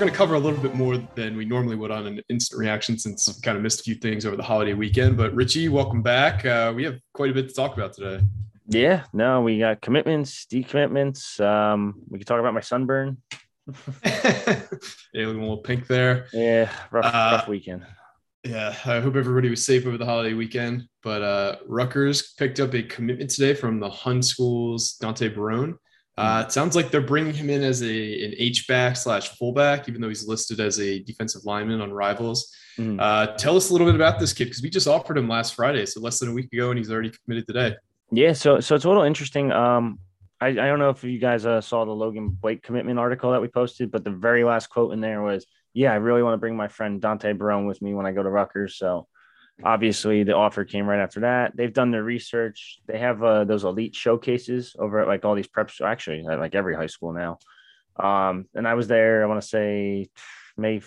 We're going to cover a little bit more than we normally would on an instant reaction since we kind of missed a few things over the holiday weekend. But Richie, welcome back. Uh, we have quite a bit to talk about today. Yeah, no, we got commitments, decommitments. Um, we can talk about my sunburn. yeah, looking a little pink there. Yeah, rough, Uh, rough weekend. Yeah, I hope everybody was safe over the holiday weekend. But uh, Rutgers picked up a commitment today from the Hun School's Dante Barone. Uh, it sounds like they're bringing him in as a an H back slash fullback, even though he's listed as a defensive lineman on Rivals. Mhm. Uh, tell us a little bit about this kid because we just offered him last Friday, so less than a week ago, and he's already committed today. Yeah, so so it's a little interesting. Um, I, I don't know if you guys uh, saw the Logan Blake commitment article that we posted, but the very last quote in there was, "Yeah, I really want to bring my friend Dante Barone with me when I go to Rutgers." So obviously the offer came right after that. They've done their research. They have uh, those elite showcases over at like all these preps, actually at like every high school now. Um, and I was there. I want to say May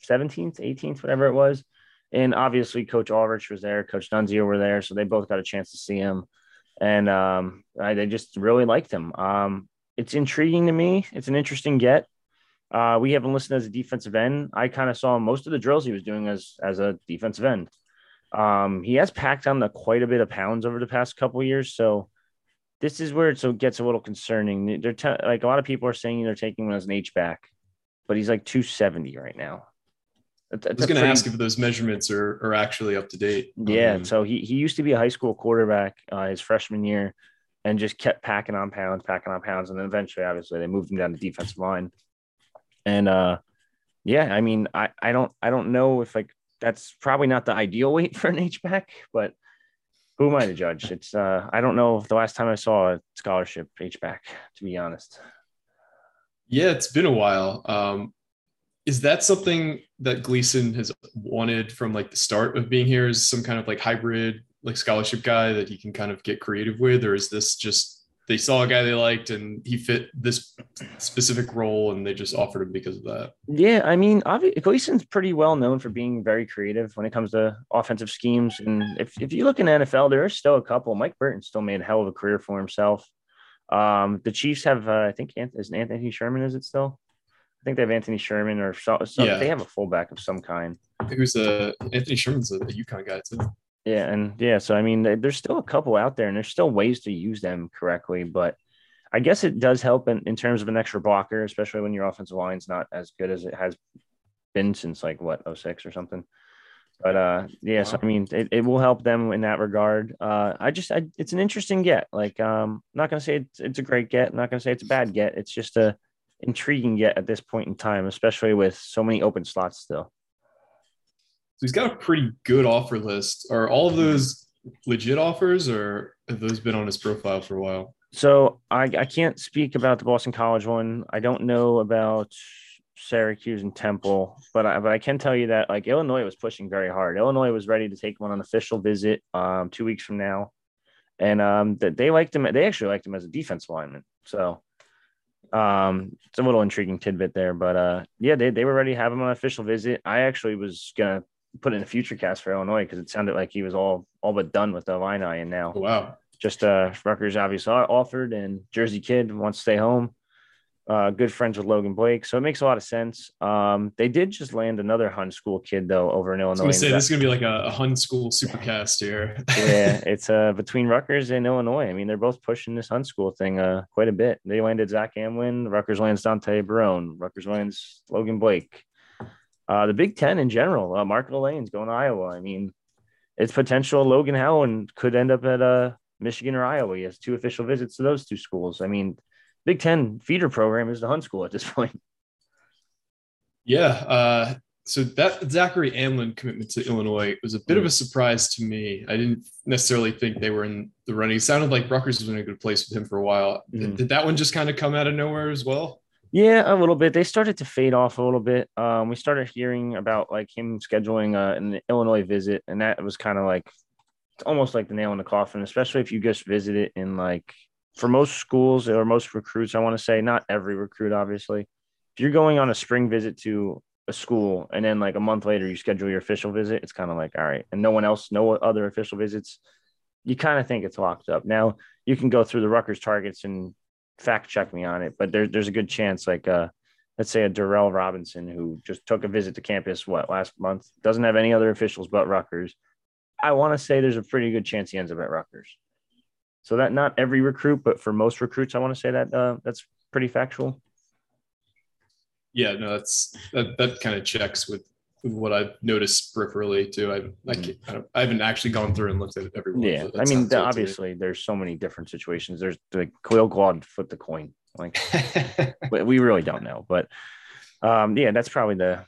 seventeenth, eighteenth, whatever it was. And obviously, Coach Aurich was there, Coach Nunzio were there, so they both got a chance to see him and um, I, they just really liked him. Um, it's intriguing to me. It's an interesting get. Uh, we haven't listened as a defensive end. I kind of saw most of the drills he was doing as as a defensive end. Um, he has packed on the quite a bit of pounds over the past couple of years, so this is where it so gets a little concerning. They're te- like a lot of people are saying they're taking him as an H back, but he's like 270 right now. That's- I was going to pretty- ask if those measurements are, are actually up to date. yeah, Um, so he he used to be a high school quarterback uh, his freshman year, and just kept packing on pounds, packing on pounds, and then eventually, obviously, they moved him down to defensive line. And uh, yeah, I mean, I I don't I don't know if like that's probably not the ideal weight for an H back, but who am I to judge? It's uh, I don't know if the last time I saw a scholarship H back, to be honest. Yeah, it's been a while. Um, is that something that Gleason has wanted from like the start of being here? Is some kind of like hybrid, like scholarship guy that he can kind of get creative with, or is this just they saw a guy they liked and he fit this specific role and they just offered him because of that? Yeah, I mean, obviously, Gleason's pretty well known for being very creative when it comes to offensive schemes. And if, if you look in the NFL, there are still a couple. Mike Burton still made a hell of a career for himself. Um, the Chiefs have, uh, I think, is Anthony Sherman? Is it still? I think they have Anthony Sherman or so, so Yeah. they have a fullback of some kind. Who's a Anthony Sherman's a, a UConn guy too. Yeah, and yeah, so I mean, there's still a couple out there, and there's still ways to use them correctly. But I guess it does help in, in terms of an extra blocker, especially when your offensive line's not as good as it has been since like what 06 or something. But uh, yeah, so I mean, it, it will help them in that regard. Uh, I just, I, it's an interesting get. Like, um, I'm not gonna say it's, it's a great get. I'm not gonna say it's a bad get. It's just a intriguing get at this point in time, especially with so many open slots still. So he's got a pretty good offer list. Are all of those legit offers, or have those been on his profile for a while? So I, I can't speak about the Boston College one. I don't know about Syracuse and Temple, but I, but I can tell you that like Illinois was pushing very hard. Illinois was ready to take him on an official visit um, two weeks from now, and um, that they liked him. They actually liked him as a defense lineman. So um, it's a little intriguing tidbit there, but uh, yeah, they they were ready to have him on an official visit. I actually was gonna put in a future cast for Illinois because it sounded like he was all all but done with the Illini, and now Oh, wow. just uh Rutgers obviously offered and Jersey kid wants to stay home. Uh, good friends with Logan Blake, so it makes a lot of sense. Um, they did just land another Hun School kid though over in I was Illinois. to say this is going to be like a, a Hun School supercast here. yeah, it's uh between Rutgers and Illinois. I mean, they're both pushing this Hun School thing uh quite a bit. They landed Zach Amlin, Rutgers lands Dante Barone, Rutgers lands Logan Blake. Uh, the Big Ten in general, uh, Marco Lainez going to Iowa. I mean, it's potential Logan Howen could end up at uh Michigan or Iowa. He has two official visits to those two schools. I mean, Big Ten feeder program is the Hun School at this point. Yeah. Uh, so that Zachary Amlin commitment to Illinois was a bit of a surprise to me. I didn't necessarily think they were in the running. It sounded like Rutgers was in a good place with him for a while. Mhm. Did that one just kind of come out of nowhere as well? Yeah, a little bit. They started to fade off a little bit. Um, we started hearing about like him scheduling uh, an Illinois visit, and that was kind of like it's almost like the nail in the coffin, especially if you just visit it in like for most schools or most recruits. I want to say not every recruit, obviously. If you're going on a spring visit to a school and then like a month later you schedule your official visit, it's kind of like all right, and no one else, no other official visits. You kind of think it's locked up. Now you can go through the Rutgers targets and fact check me on it, but there, there's a good chance, like uh, let's say a Darrell Robinson who just took a visit to campus what last month doesn't have any other officials but Rutgers. I want to say there's a pretty good chance he ends up at Rutgers. So that not every recruit, but for most recruits, I want to say that uh, that's pretty factual. Yeah, no, that's that that kind of checks with, with what I've noticed peripherally too. I I, can't, I, don't, I haven't actually gone through and looked at every one. Yeah, I mean, the- obviously, there's so many different situations. There's like Khalil Gawd flip the coin. Like but we really don't know. But um, yeah, that's probably the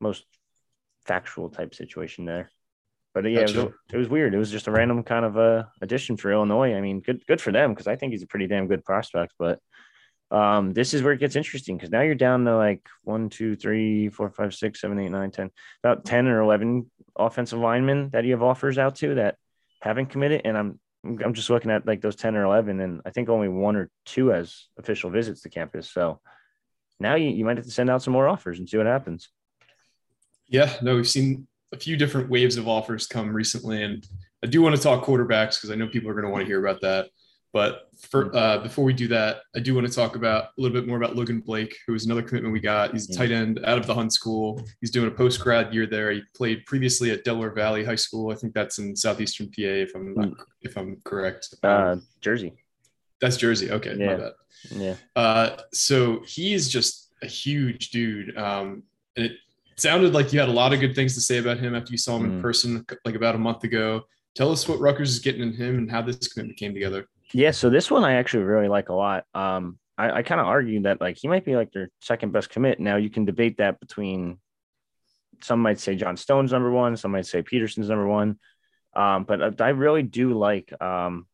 most factual type situation there. But yeah, it, was, it was weird. It was just a random kind of uh, addition for Illinois. I mean, good good for them because I think he's a pretty damn good prospect. But um, this is where it gets interesting because now you're down to like one, two, three, four, five, six, seven, eight, nine, ten, about ten or eleven offensive linemen that you have offers out to that haven't committed, and I'm I'm just looking at like those 10 or 11, and I think only one or two has official visits to campus. So now you, you might have to send out some more offers and see what happens. Yeah, no, we've seen a few different waves of offers come recently, and I do want to talk quarterbacks because I know people are going to want to hear about that. But for, uh, before we do that, I do want to talk about a little bit more about Logan Blake, who is another commitment we got. He's a tight end out of the Hun School. He's doing a post grad year there. He played previously at Delaware Valley High School. I think that's in southeastern PA, if I'm not, if I'm correct. Uh, Jersey. that's Jersey. Okay, my yeah. bad. Yeah. Uh, so he's just a huge dude. Um, and it sounded like you had a lot of good things to say about him after you saw him in Mhm. person like about a month ago. Tell us what Rutgers is getting in him and how this commitment came together. Yeah. So this one I actually really like a lot. Um, I, I kind of argue that like he might be like their second best commit. Now you can debate that between some might say John Stone's number one, some might say Peterson's number one. Um, but I really do like um,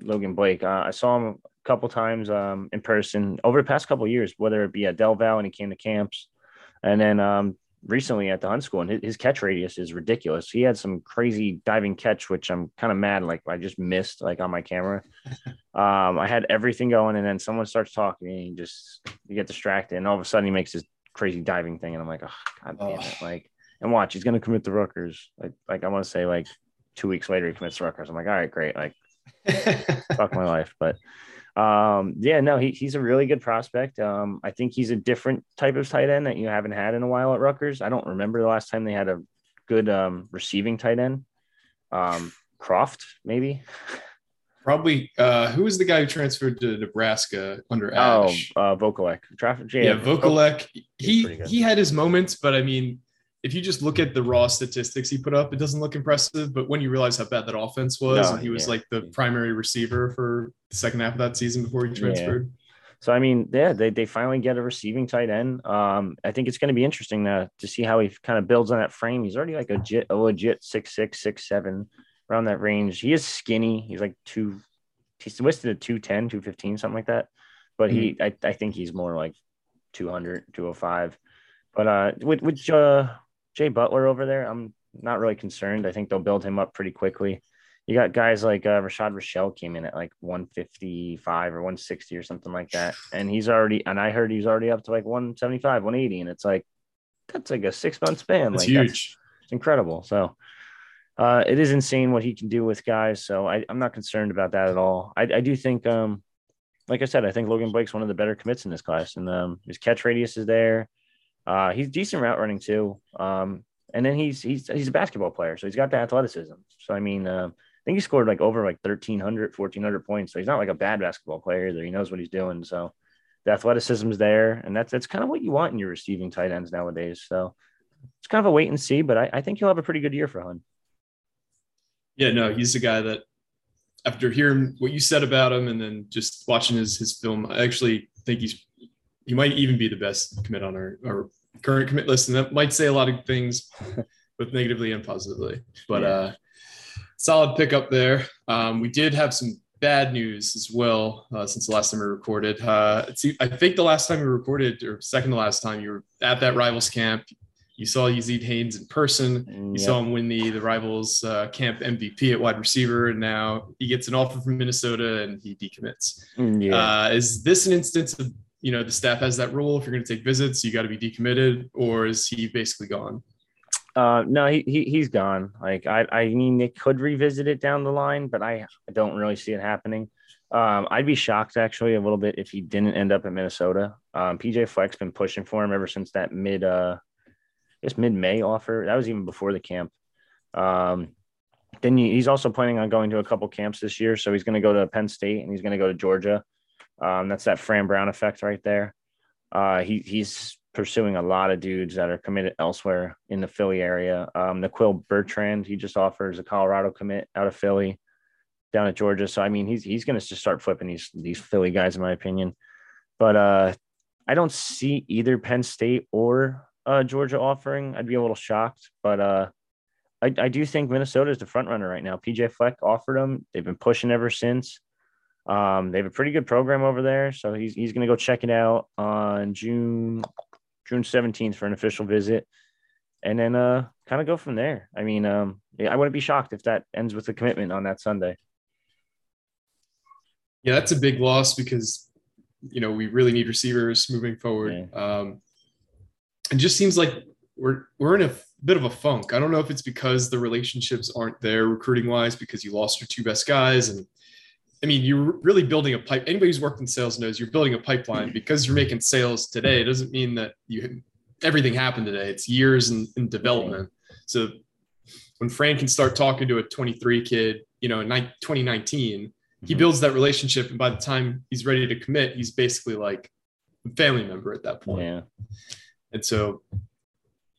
Logan Blake. Uh, I saw him a couple times um, in person over the past couple years, whether it be at Del Val and he came to camps, and then um, recently at the Hun School. And his, his catch radius is ridiculous. He had some crazy diving catch, which I'm kind of mad like I just missed like on my camera. um, I had everything going, and then someone starts talking, and you just you get distracted, and all of a sudden he makes this crazy diving thing, and I'm like, oh god damn it, like. And watch, he's gonna commit the Rutgers. Like, like I want to say, like two weeks later, he commits to Rutgers. I'm like, all right, great. Like, fuck my life. But um, yeah, no, he, he's a really good prospect. Um, I think he's a different type of tight end that you haven't had in a while at Rutgers. I don't remember the last time they had a good um, receiving tight end. Um, Kroft, maybe. Probably uh, who was the guy who transferred to Nebraska under Oh, Ash? uh, Vokolek. Traffic. yeah, Vokolek. He he had his moments, but I mean, if you just look at the raw statistics he put up, it doesn't look impressive. But when you realize how bad that offense was, No, and he was yeah. like the primary receiver for the second half of that season before he transferred. So I mean, yeah, they, they finally get a receiving tight end. Um, I think it's going to be interesting to to see how he kind of builds on that frame. He's already like a legit, a legit six six six seven around that range. He is skinny. He's like two. He's listed at 210, 215, something like that. But he, I, I think he's more like 200, 205. But uh, with with uh, Jay Butler over there, I'm not really concerned. I think they'll build him up pretty quickly. You got guys like uh, Rashad Rochelle came in at like 155 or 160 or something like that. And he's already, and I heard he's already up to like 175, 180. And it's like, that's like a six month span. That's like, huge. it's incredible. So uh, it is insane what he can do with guys. So I, I'm not concerned about that at all. I, I do think, um, like I said, I think Logan Blake's one of the better commits in this class, and um, his catch radius is there. Uh, he's decent route running too. Um, and then he's he's he's a basketball player, so he's got the athleticism. So I mean, uh, I think he scored like over like 1,300, 1,400 points. So he's not like a bad basketball player either. He knows what he's doing. So the athleticism is there, and that's that's kind of what you want in your receiving tight ends nowadays. So it's kind of a wait and see, but I, I think he'll have a pretty good year for Hun. Yeah, no, he's the guy that after hearing what you said about him and then just watching his his film, I actually think he's he might even be the best commit on our, our current commit list, and that might say a lot of things, both negatively and positively. But Yeah. uh, solid pickup there. Um, we did have some bad news as well uh, since the last time we recorded. Uh, it's, I think the last time we recorded, or second to last time, you were at that rivals camp. You saw Yazeed Haynes in person. You Yep. saw him win the the rivals uh, camp MVP at wide receiver, and now he gets an offer from Minnesota and he decommits. Mm, yeah. Uh, is this an instance of you know the staff has that rule? If you're going to take visits, you got to be decommitted, or is he basically gone? Uh, no, he, he he's gone. Like I, I mean, they could revisit it down the line, but I, don't really see it happening. Um, I'd be shocked actually a little bit if he didn't end up at Minnesota. Um, PJ Fleck's been pushing for him ever since that mid, uh, guess mid May offer. That was even before the camp. Um, then he, he's also planning on going to a couple camps this year, so he's going to go to Penn State and he's going to go to Georgia. Um, that's that Fran Brown effect right there. Uh, he he's pursuing a lot of dudes that are committed elsewhere in the Philly area. Um, Naquil Bertrand, he just offers a Colorado commit out of Philly down at Georgia. So I mean, he's he's going to just start flipping these these Philly guys, in my opinion. But uh, I don't see either Penn State or uh, Georgia offering. I'd be a little shocked, but uh, I, I do think Minnesota is the front runner right now. PJ Fleck offered them. They've been pushing ever since. Um, they have a pretty good program over there, so he's he's going to go check it out on June June seventeenth for an official visit, and then uh kind of go from there. I mean, um, I wouldn't be shocked if that ends with a commitment on that Sunday. Yeah, that's a big loss because you know we really need receivers moving forward. Um, it just seems like we're we're in a bit of a funk. I don't know if it's because the relationships aren't there recruiting wise because you lost your two best guys and. I mean, you're really building a pipe. Anybody who's worked in sales knows you're building a pipeline because you're making sales today. It doesn't mean that you everything happened today. It's years in, in development. So when Fran can start talking to a 23 kid, you know, in ni- 2019, he Mhm. builds that relationship, and by the time he's ready to commit, he's basically like a family member at that point. Yeah, And so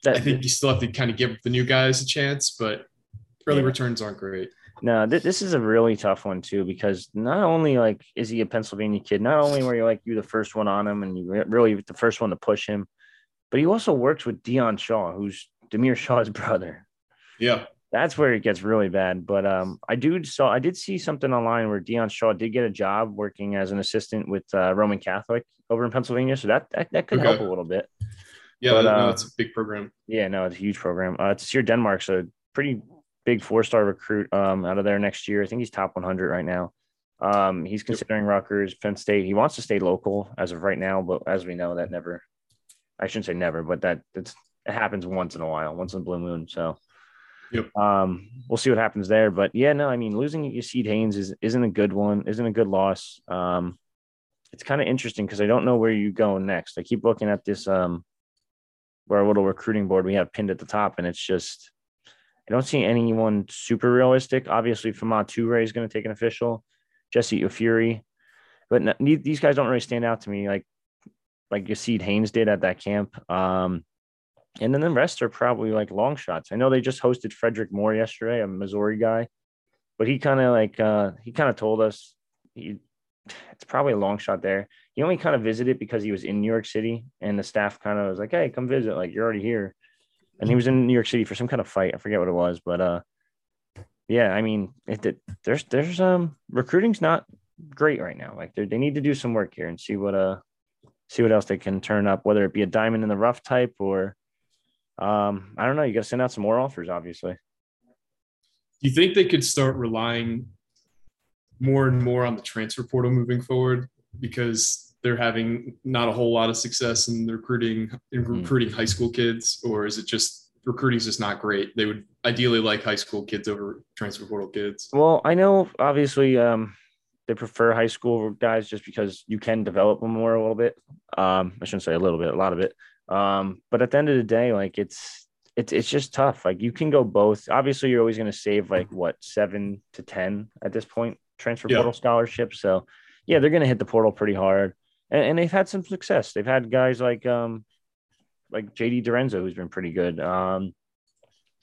that, I think you still have to kind of give the new guys a chance, but early Yeah. returns aren't great. No, th- this is a really tough one too because not only like is he a Pennsylvania kid, not only were you like you the first one on him and you re- really the first one to push him, but he also works with Dion Shaw, who's Damiere Shaw's brother. Yeah. That's where it gets really bad. But um, I do saw I did see something online where Dion Shaw did get a job working as an assistant with uh, Roman Catholic over in Pennsylvania, so that that, that could help a little bit. Yeah. But, no, uh, that's a big program. Yeah, no, it's a huge program. Uh, it's here. Denmark's a pretty big four star recruit um, out of there next year. I think he's top 100 right now. Um, he's considering Rutgers, Penn State. He wants to stay local as of right now, but as we know, that never. I shouldn't say never, but that it's it happens once in a while, once in a blue moon. So, Yep. um, we'll see what happens there. But yeah, no, I mean, losing Yazeed Haynes is isn't a good one, isn't a good loss. Um, it's kind of interesting because I don't know where you go next. I keep looking at this um, where our little recruiting board we have pinned at the top, and it's just I don't see anyone super realistic. Obviously, Famad Toure is going to take an official, Jesse Fury, but these guys don't really stand out to me like like Yazeed Haynes did at that camp. Um, and then the rest are probably like long shots. I know they just hosted Frederick Moore yesterday, a Missouri guy, but he kind of like uh, he kind of told us he it's probably a long shot there. He only kind of visited because he was in New York City, and the staff kind of was like, "Hey, come visit. Like you're already here." And he was in New York City for some kind of fight. I forget what it was, but uh, yeah. I mean, it, there's there's um recruiting's not great right now. Like they they need to do some work here and see what uh see what else they can turn up, whether it be a diamond in the rough type or um I don't know. You got to send out some more offers, obviously. Do you think they could start relying more and more on the transfer portal moving forward because they're having not a whole lot of success in recruiting in Hmm. recruiting high school kids, or is it just recruiting's just not great? They would ideally like high school kids over transfer portal kids. Well, I know obviously um they prefer high school guys just because you can develop them more a little bit. Um, I shouldn't say a little bit, a lot of it. Um, but at the end of the day, like it's it's it's just tough. Like you can go both. Obviously, you're always going to save like what seven to ten at this point transfer Yeah. portal scholarships. So yeah, they're going to hit the portal pretty hard, and, and they've had some success. They've had guys like um like JD DiRenzo who's been pretty good. Um,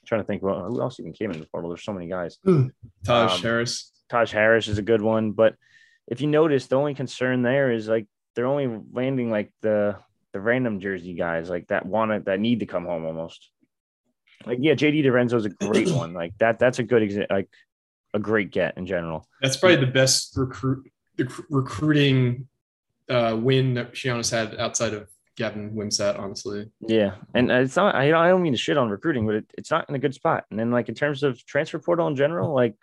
trying to think, well, who else even came in the portal? There's so many guys. Taj Um, Harris. Taj Harris is a good one, but if you notice, the only concern there is like they're only landing like the the random Jersey guys like that want to that need to come home almost. Like yeah, JD is a great one. Like that that's a good example. Like a great get in general. That's probably the best recruit recruiting uh, win that Schiano's had outside of Gavin Wimsatt, honestly. Yeah, and it's not. I, I don't mean to shit on recruiting, but it, it's not in a good spot. And then, like in terms of transfer portal in general, like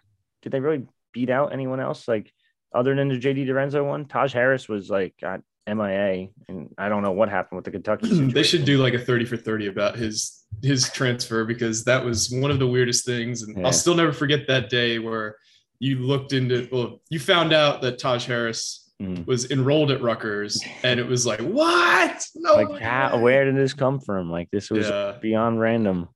did they really beat out anyone else? Like other than the JD DiRenzo one, Taj Harris was like got MIA, and I don't know what happened with the Kentucky. Situation. they should do like a thirty for thirty about his his transfer because that was one of the weirdest things, and yeah. I'll still never forget that day where you looked into well, you found out that Taj Harris mm. was enrolled at Rutgers, and it was like, what? No, like how, where did this come from? Like this was yeah. beyond random.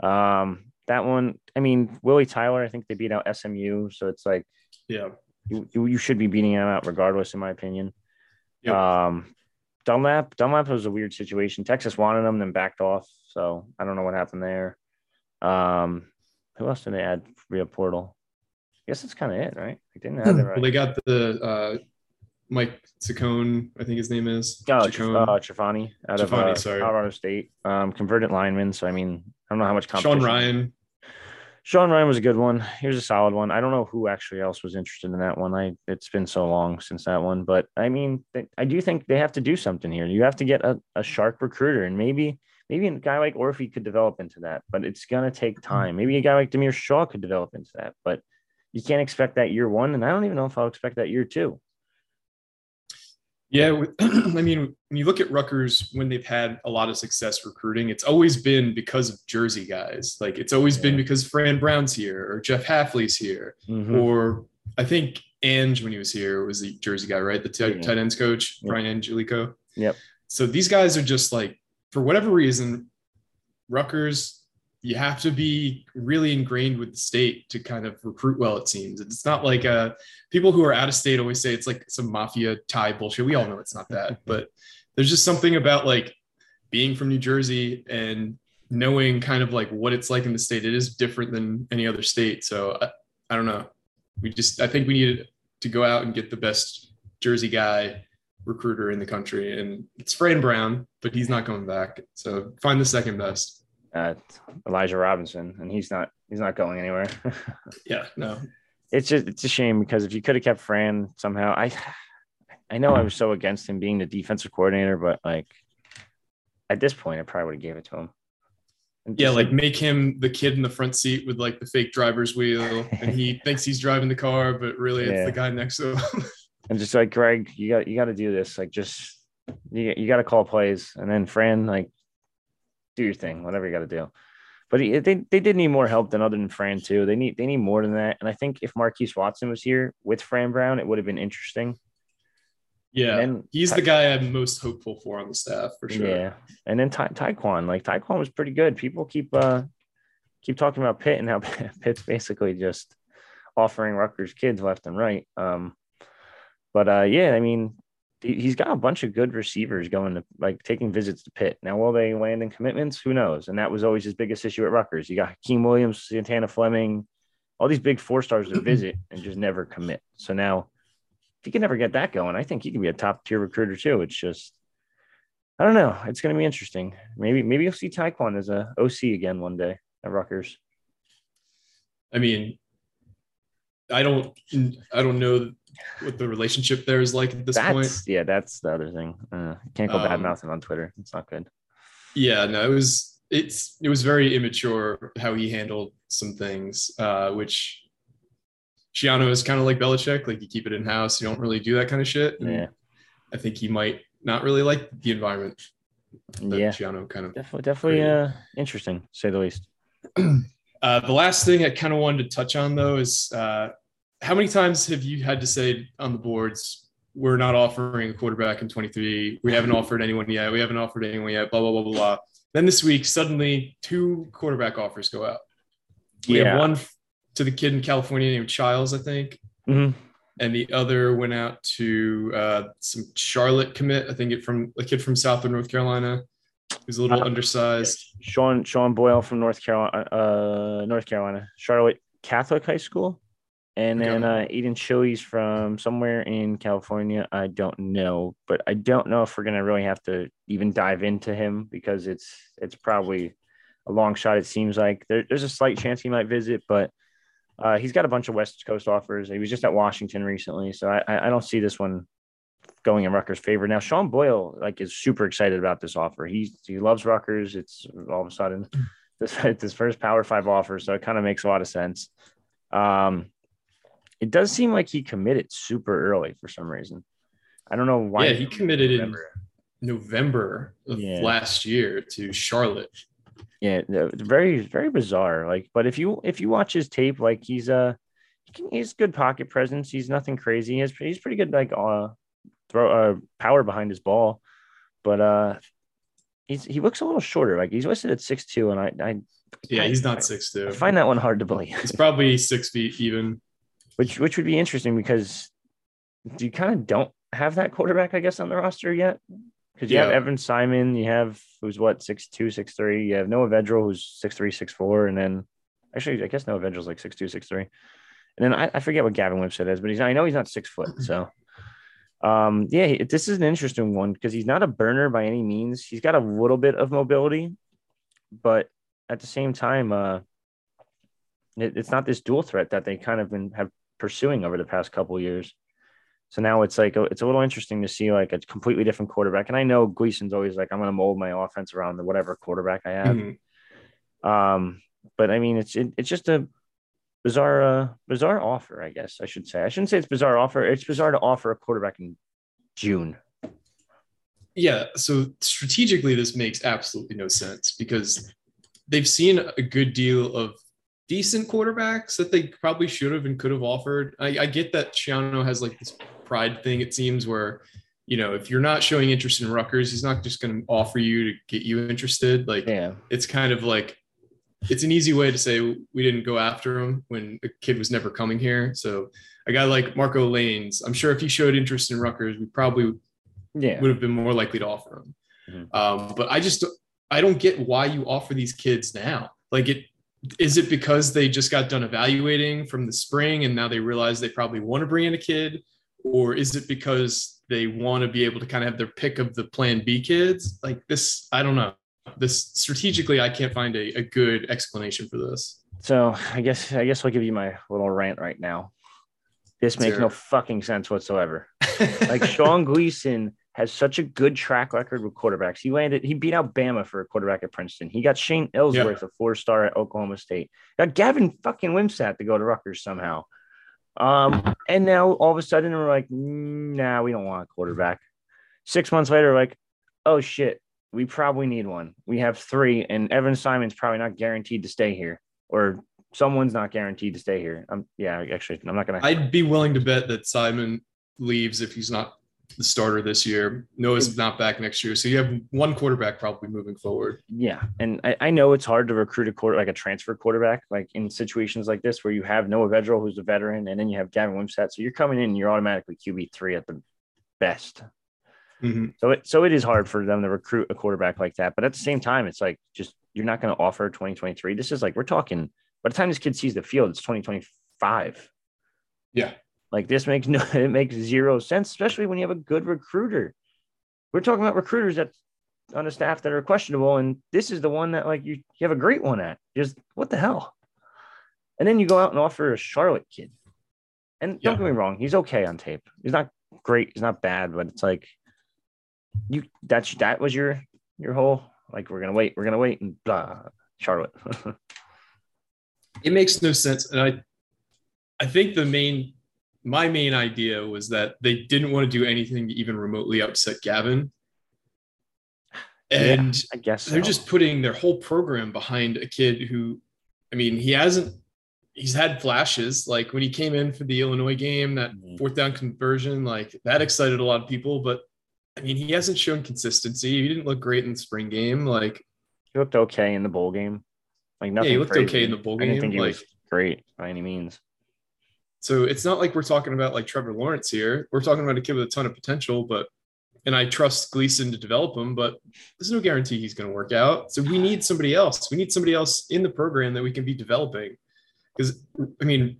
Um, that one, I mean, Willie Tyler, I think they beat out SMU, so it's like, yeah, you you should be beating them out regardless, in my opinion. Yep. Um, Dunlap, Dunlap was a weird situation. Texas wanted them, then backed off. So I don't know what happened there. Um, who else did they add via portal? I guess that's kind of it, right? They didn't have it right. Well, they got the uh, Mike Ciccone, I think his name is. Oh, Ciccone. uh, out of uh, Colorado State. Um, converted lineman. So I mean, I don't know how much competition. Sean Ryan. Sean Ryan was a good one. He was a solid one. I don't know who actually else was interested in that one. I it's been so long since that one, but I mean, I do think they have to do something here. You have to get a, a sharp recruiter, and maybe maybe a guy like Orphy could develop into that, but it's gonna take mm-hmm. time. Maybe a guy like Damiere Shaw could develop into that, but you can't expect that year one, and I don't even know if I'll expect that year two. Yeah, I mean, when you look at Rutgers when they've had a lot of success recruiting, it's always been because of Jersey guys. Like it's always yeah. been because Fran Brown's here or Jeff Hafley's here, mm-hmm. or I think Ange when he was here was the Jersey guy, right? The t- yeah. tight ends coach, Brian Angelichio. Yep. So these guys are just like, for whatever reason, Rutgers you have to be really ingrained with the state to kind of recruit well it seems. It's not like uh, people who are out of state always say it's like some mafia tie bullshit. We all know it's not that but there's just something about like being from new jersey and knowing kind of like what it's like in the state. It is different than any other state so I, I don't know. We just i think we need to go out and get the best jersey guy recruiter in the country and it's Fran Brown but he's not coming back. So find the second best uh, Elijah Robinson, and he's not he's not going anywhere. yeah, no. It's just it's a shame because if you could have kept Fran somehow, I I know I was so against him being the defensive coordinator, but like at this point, I probably would have gave it to him. Yeah, like make him the kid in the front seat with like the fake driver's wheel, and he thinks he's driving the car, but really it's yeah. the guy next to him. and just like Greg, you got you got to do this. Like just you you got to call plays, and then Fran like do your thing, whatever you got to do. But he, they they did need more help than other than Fran too. They need they need more than that. And I think if Marquise Watson was here with Fran Brown, it would have been interesting. Yeah, he's the guy I'm most hopeful for on the staff for sure. Yeah, and then Ta- Tiquan, like Tiquan was pretty good. People keep uh keep talking about Pitt and how Pitt's basically just offering Rutgers kids left and right. Um, but uh, yeah, I mean, he's got a bunch of good receivers going to like taking visits to Pitt. Now, will they land in commitments? Who knows? And that was always his biggest issue at Rutgers. You got Hakeem Williams, Santana Fleming, all these big four stars to visit and just never commit. So now, if he can never get that going, I think he can be a top tier recruiter too. It's just, I don't know. It's going to be interesting. Maybe, maybe you'll see Tiquan as a OC again one day at Rutgers. I mean, I don't, I don't know what the relationship there is like at this that's, point. Yeah, that's the other thing. Uh, can't go um, bad mouthing on Twitter. It's not good. Yeah, no, it was it's it was very immature how he handled some things, uh, which Schiano is kind of like Belichick, like you keep it in house, you don't really do that kind of shit. And yeah, I think he might not really like the environment. yeah, Schiano kind of definitely definitely uh, interesting, say the least. Uh, the last thing I kind of wanted to touch on though is uh, how many times have you had to say on the boards, we're not offering a quarterback in 23. We haven't offered anyone yet. We haven't offered anyone yet. Blah blah blah blah blah. Then this week, suddenly two quarterback offers go out. We yeah. have one to the kid in California named Chiles, I think, mm-hmm. and the other went out to uh, some Charlotte commit. I think it from a kid from South Southern North Carolina. He's a little uh, undersized. Sean Sean Boyle from North Carolina, uh, North Carolina, Charlotte Catholic High School And then uh, Aidan Chiles from somewhere in California. I don't know, but I don't know if we're gonna really have to even dive into him because it's it's probably a long shot. It seems like there, there's a slight chance he might visit, but uh, he's got a bunch of West Coast offers. He was just at Washington recently, so I, I don't see this one going in Rutgers' favor. Now Sean Boyle like is super excited about this offer. He he loves Rutgers. It's all of a sudden this it's his first Power Five offer, so it kind of makes a lot of sense. Um, it does seem like he committed super early for some reason. I don't know why. yeah, he committed in November. Of Yeah. last year to Charlotte. Yeah, very very bizarre. Like, but if you if you watch his tape, like he's uh he can, he's good pocket presence. He's nothing crazy. He's he's pretty good like uh throw uh power behind his ball, but uh he's he looks a little shorter. Like he's listed at six two, and I I Yeah, he's not six two. I find that one hard to believe. He's probably six feet even. Which which would be interesting because you kind of don't have that quarterback, I guess, on the roster yet. Because you have Evan Simon, you have who's what six two, six three. You have Noah Vedral who's six three, six four, and then actually I guess Noah Vedral's like six two, six three. And then I, I forget what Gavin Wimsatt is, but he's I know he's not six foot. So um yeah, he- this is an interesting one because he's not a burner by any means. He's got a little bit of mobility, but at the same time, uh it, it's not this dual threat that they kind of been have pursuing over the past couple of years. So now it's like it's a little interesting to see like a completely different quarterback. And I know Gleason's always like I'm going to mold my offense around the whatever quarterback I have. Mhm. Um, but I mean it's it, it's just a bizarre uh, bizarre offer, I guess I should say. I shouldn't say it's bizarre offer. It's bizarre to offer a quarterback in June. Yeah, so strategically, this makes absolutely no sense because they've seen a good deal of decent quarterbacks that they probably should have and could have offered. I, I get that Schiano has like this pride thing, it seems, where you know if you're not showing interest in Rutgers, he's not just going to offer you to get you interested. Like Yeah. it's kind of like it's an easy way to say we didn't go after him when a kid was never coming here. So a guy like Marco Lainez, I'm sure if he showed interest in Rutgers, we probably Yeah. would have been more likely to offer him. Mhm. Um, but I just I don't get why you offer these kids now. Like it is it because they just got done evaluating from the spring and now they realize they probably want to bring in a kid, or is it because they want to be able to kind of have their pick of the plan B kids? Like this, I don't know. This strategically, I can't find a, a good explanation for this. So I guess I guess I'll give you my little rant right now. This makes no fucking sense whatsoever. Like Sean Gleason has such a good track record with quarterbacks. He landed, he beat out Bama for a quarterback at Princeton. He got Shane Illingworth, a four star at Oklahoma State. Got Gavin fucking Wimsatt to go to Rutgers somehow. Um, and now all of a sudden we're like, "Mm, nah, we don't want a quarterback. Six months later, like, oh shit, we probably need one. We have three, and Evan Simon's probably not guaranteed to stay here, or someone's not guaranteed to stay here. Um, yeah, actually, I'm not gonna. I'd be willing to bet that Simon leaves if he's not the starter this year. Noah's not back next year. So you have one quarterback probably moving forward. Yeah, and I, I know it's hard to recruit a quarter like a transfer quarterback, like in situations like this where you have Noah Vedral, who's a veteran, and then you have Gavin Wimsatt. So you're coming in, and you're automatically QB three at the best. Mhm. So it so it is hard for them to recruit a quarterback like that. But at the same time, it's like just you're not going to offer 2023. This is like we're talking by the time this kid sees the field, it's 2025. Yeah. Like this makes no it makes zero sense, especially when you have a good recruiter. We're talking about recruiters that on a staff that are questionable, and this is the one that like you, you have a great one at. Just what the hell? And then you go out and offer a Charlotte kid. And don't Yeah. get me wrong, he's okay on tape. He's not great, he's not bad, but it's like you that's that was your your whole like we're gonna wait, we're gonna wait, and blah Charlotte. It makes no sense. And I I think the main my main idea was that they didn't want to do anything to even remotely upset Gavin. And I guess they're just putting their whole program behind a kid who I mean, he hasn't he's had flashes like when he came in for the Illinois game, that Mhm. fourth down conversion, like that excited a lot of people, but I mean, he hasn't shown consistency. He didn't look great in the spring game. Like, he looked okay in the bowl game. Like nothing. yeah, he looked crazy. okay in the bowl game. I didn't think he Like, was great by any means. So it's not like we're talking about like Trevor Lawrence here. We're talking about a kid with a ton of potential, but and I trust Gleason to develop him, but there's no guarantee he's going to work out. So we need somebody else. We need somebody else in the program that we can be developing. Because I mean,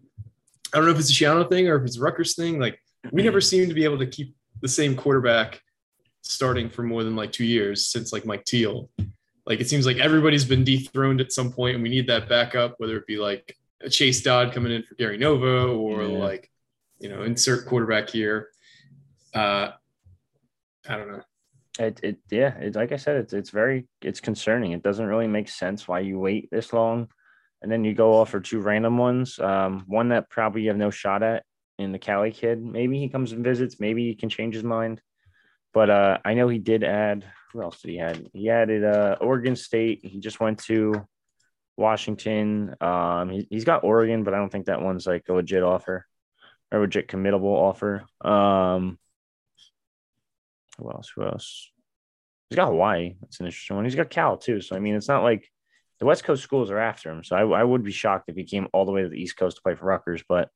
I don't know if it's a Schiano thing or if it's a Rutgers thing. Like we never seem to be able to keep the same quarterback starting for more than like two years since like Mike Teel. Like it seems like everybody's been dethroned at some point, and we need that backup, whether it be like a Chase Dodd coming in for Gary Nova or Yeah. like you know insert quarterback here. Uh, I don't know. It, it yeah, it, like I said, it's it's very it's concerning. It doesn't really make sense why you wait this long, and then you go off for two random ones. Um, one that probably you have no shot at in the Cali kid. Maybe he comes and visits. Maybe he can change his mind. But uh, I know he did add. Who else did he add? He added uh, Oregon State. He just went to Washington. Um, he, he's got Oregon, but I don't think that one's like a legit offer or a legit committable offer. Um, who else? Who else? He's got Hawaii. That's an interesting one. He's got Cal too. So I mean, it's not like the West Coast schools are after him. So I, I would be shocked if he came all the way to the East Coast to play for Rutgers. But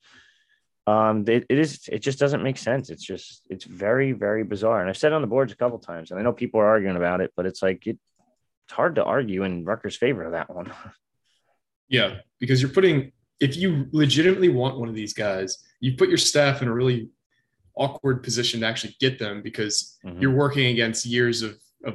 um, it, it is. It just doesn't make sense. It's just it's very very bizarre. And I've said on the boards a couple times, and I know people are arguing about it, but it's like it, it's hard to argue in Rutgers' favor of that one. Yeah, because you're putting if you legitimately want one of these guys, you put your staff in a really awkward position to actually get them because Mhm. you're working against years of, of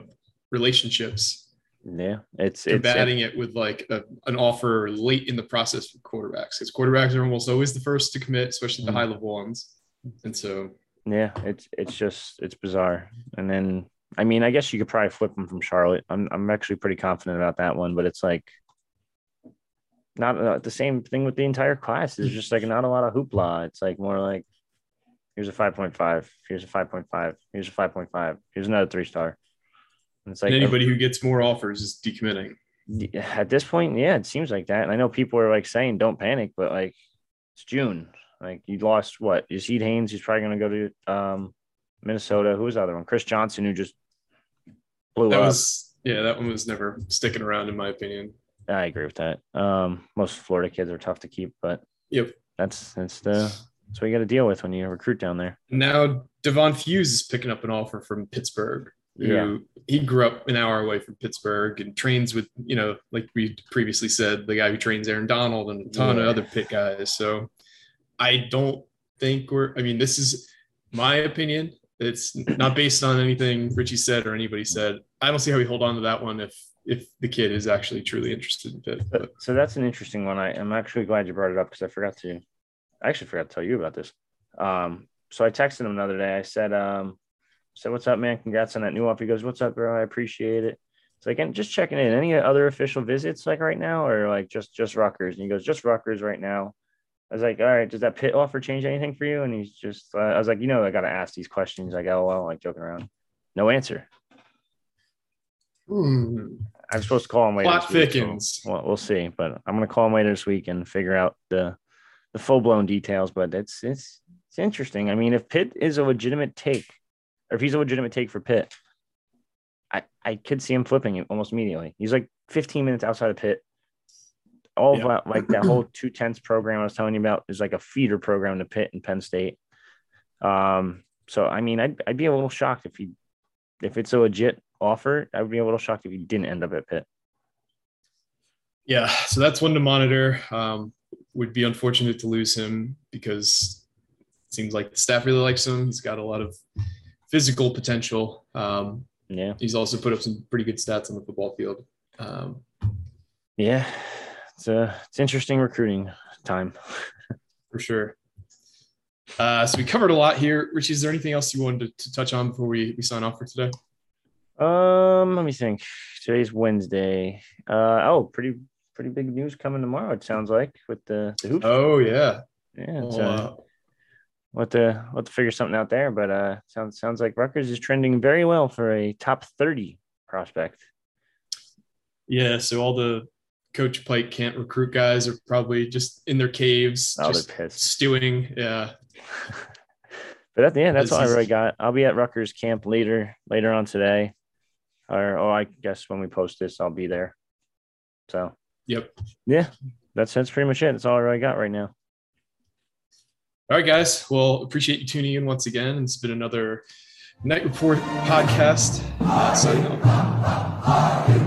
relationships, Yeah, it's it's combating it with like a, an offer late in the process for quarterbacks. Because quarterbacks are almost always the first to commit, especially the Mhm. high level ones. And so Yeah, it's it's just it's bizarre. And then I mean, I guess you could probably flip him from Charlotte. I'm I'm actually pretty confident about that one, but it's like not uh, the same thing with the entire class. There's just like not a lot of hoopla. It's like more like here's a 5.5, here's a 5.5, here's a 5.5, here's another three star. And it's like and anybody who gets more offers is decommitting. at this point, yeah, it seems like that. And I know people are like saying don't panic, but like it's June. Like you lost what? Yazeed Haynes, he's probably gonna go to um Minnesota. Who was the other one? Chris Johnson, who just blew That up. was yeah, that one was never sticking around in my opinion. I agree with that. Um, most Florida kids are tough to keep, but Yep. that's that's the that's what you got to deal with when you recruit down there. Now Devon Fuse is picking up an offer from Pittsburgh. Who Yeah. he grew up an hour away from Pittsburgh and trains with, you know, like we previously said, the guy who trains Aaron Donald and a ton of other pit guys. So I don't think we're I mean, this is my opinion. It's not based on anything Richie said or anybody said. I don't see how we hold on to that one if if the kid is actually truly interested in Pitt. But So that's an interesting one. I, I'm actually glad you brought it up because I forgot to. I actually forgot to tell you about this. Um, so I texted him another day. I said, um, said, "What's up, man? Congrats on that new offer." He goes, "What's up, bro? I appreciate it." It's like, and just checking in. Any other official visits like right now, or like just just Rutgers? And he goes, "Just Rutgers right now." I was like, "All right, does that pit offer change anything for you?" And he's just, uh, I was like, "You know, I got to ask these questions." Like, "Oh well," like joking around. No answer. hmm, I'm supposed to call him later. plot this week, so thickens. Well, we'll see, but I'm gonna call him later this week and figure out the the full blown details. But it's it's it's interesting. I mean, if Pitt is a legitimate take, or if he's a legitimate take for Pitt, I I could see him flipping it almost immediately. He's like 15 minutes outside of Pitt. All of Yeah. that, like that whole two tenths program I was telling you about is like a feeder program to Pitt and Penn State. Um, so I mean, I'd I'd be a little shocked if he if it's a legit offer. I would be a little shocked if he didn't end up at Pitt. Yeah, so that's one to monitor. Um, would be unfortunate to lose him because it seems like the staff really likes him. He's got a lot of physical potential. Um, Yeah. he's also put up some pretty good stats on the football field. Um, Yeah, it's a it's interesting recruiting time. for sure. Uh, so we covered a lot here. Richie, is there anything else you wanted to, to touch on before we, we sign off for today? Um, let me think. Today's Wednesday. Uh oh, pretty pretty big news coming tomorrow. It sounds like with the the hoops. Oh yeah. yeah, it's, Well, uh, what to what to figure something out there. But uh, sounds sounds like Rutgers is trending very well for a top thirty prospect. yeah. So all the Coach Pike can't recruit guys are probably just in their caves, Oh, just pissed. stewing. Yeah. But at the end, that's This all I really got. I'll be at Rutgers camp later later on today, or oh, I guess when we post this, I'll be there. So Yep. yeah, that's that's pretty much it. That's all I really got right now. All right, guys. Well, appreciate you tuning in once again. It's been another Knight Report podcast. Uh, signing off.